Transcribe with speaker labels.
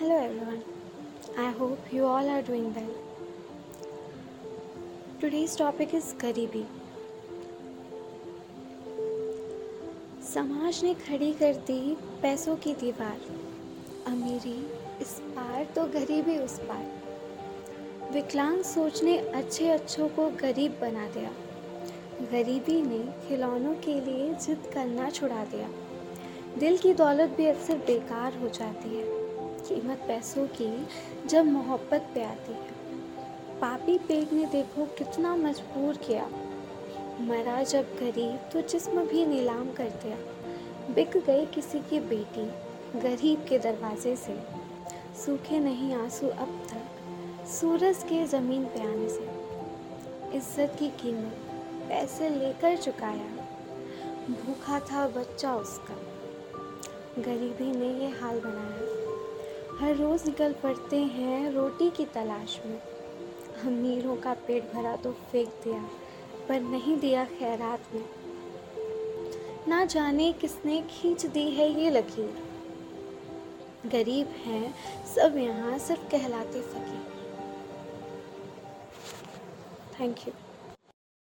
Speaker 1: Hello, everyone. I hope you all are doing well. Today's topic is गरीबी समाज ने खड़ी कर दी पैसों की दीवार। अमीरी, इस पार तो गरीबी उस पार। विकलांग सोच ने अच्छे अच्छों को गरीब बना दिया। गरीबी ने खिलौनों के लिए जिद करना छुड़ा दिया। दिल की दौलत भी अक्सर बेकार हो जाती है। कीमत पैसों की जब मोहब्बत पे आती है। पापी पेट ने देखो कितना मजबूर किया। मरा जब गरीब तो जिस्म भी नीलाम कर दिया। बिक गई किसी की बेटी गरीब के दरवाजे से। सूखे नहीं आँसू अब तक सूरज के ज़मीन पे आने से। इज़्ज़त की कीमत पैसे लेकर चुकाया। भूखा था बच्चा उसका। गरीबी ने ये हाल बनाया। हर रोज़ निकल पड़ते हैं रोटी की तलाश में। अमीरों का पेट भरा तो फेंक दिया, पर नहीं दिया खैरात में। ना जाने किसने खींच दी है ये लकीर। गरीब हैं, सब यहाँ सिर्फ़ कहलाते फकीर। Thank you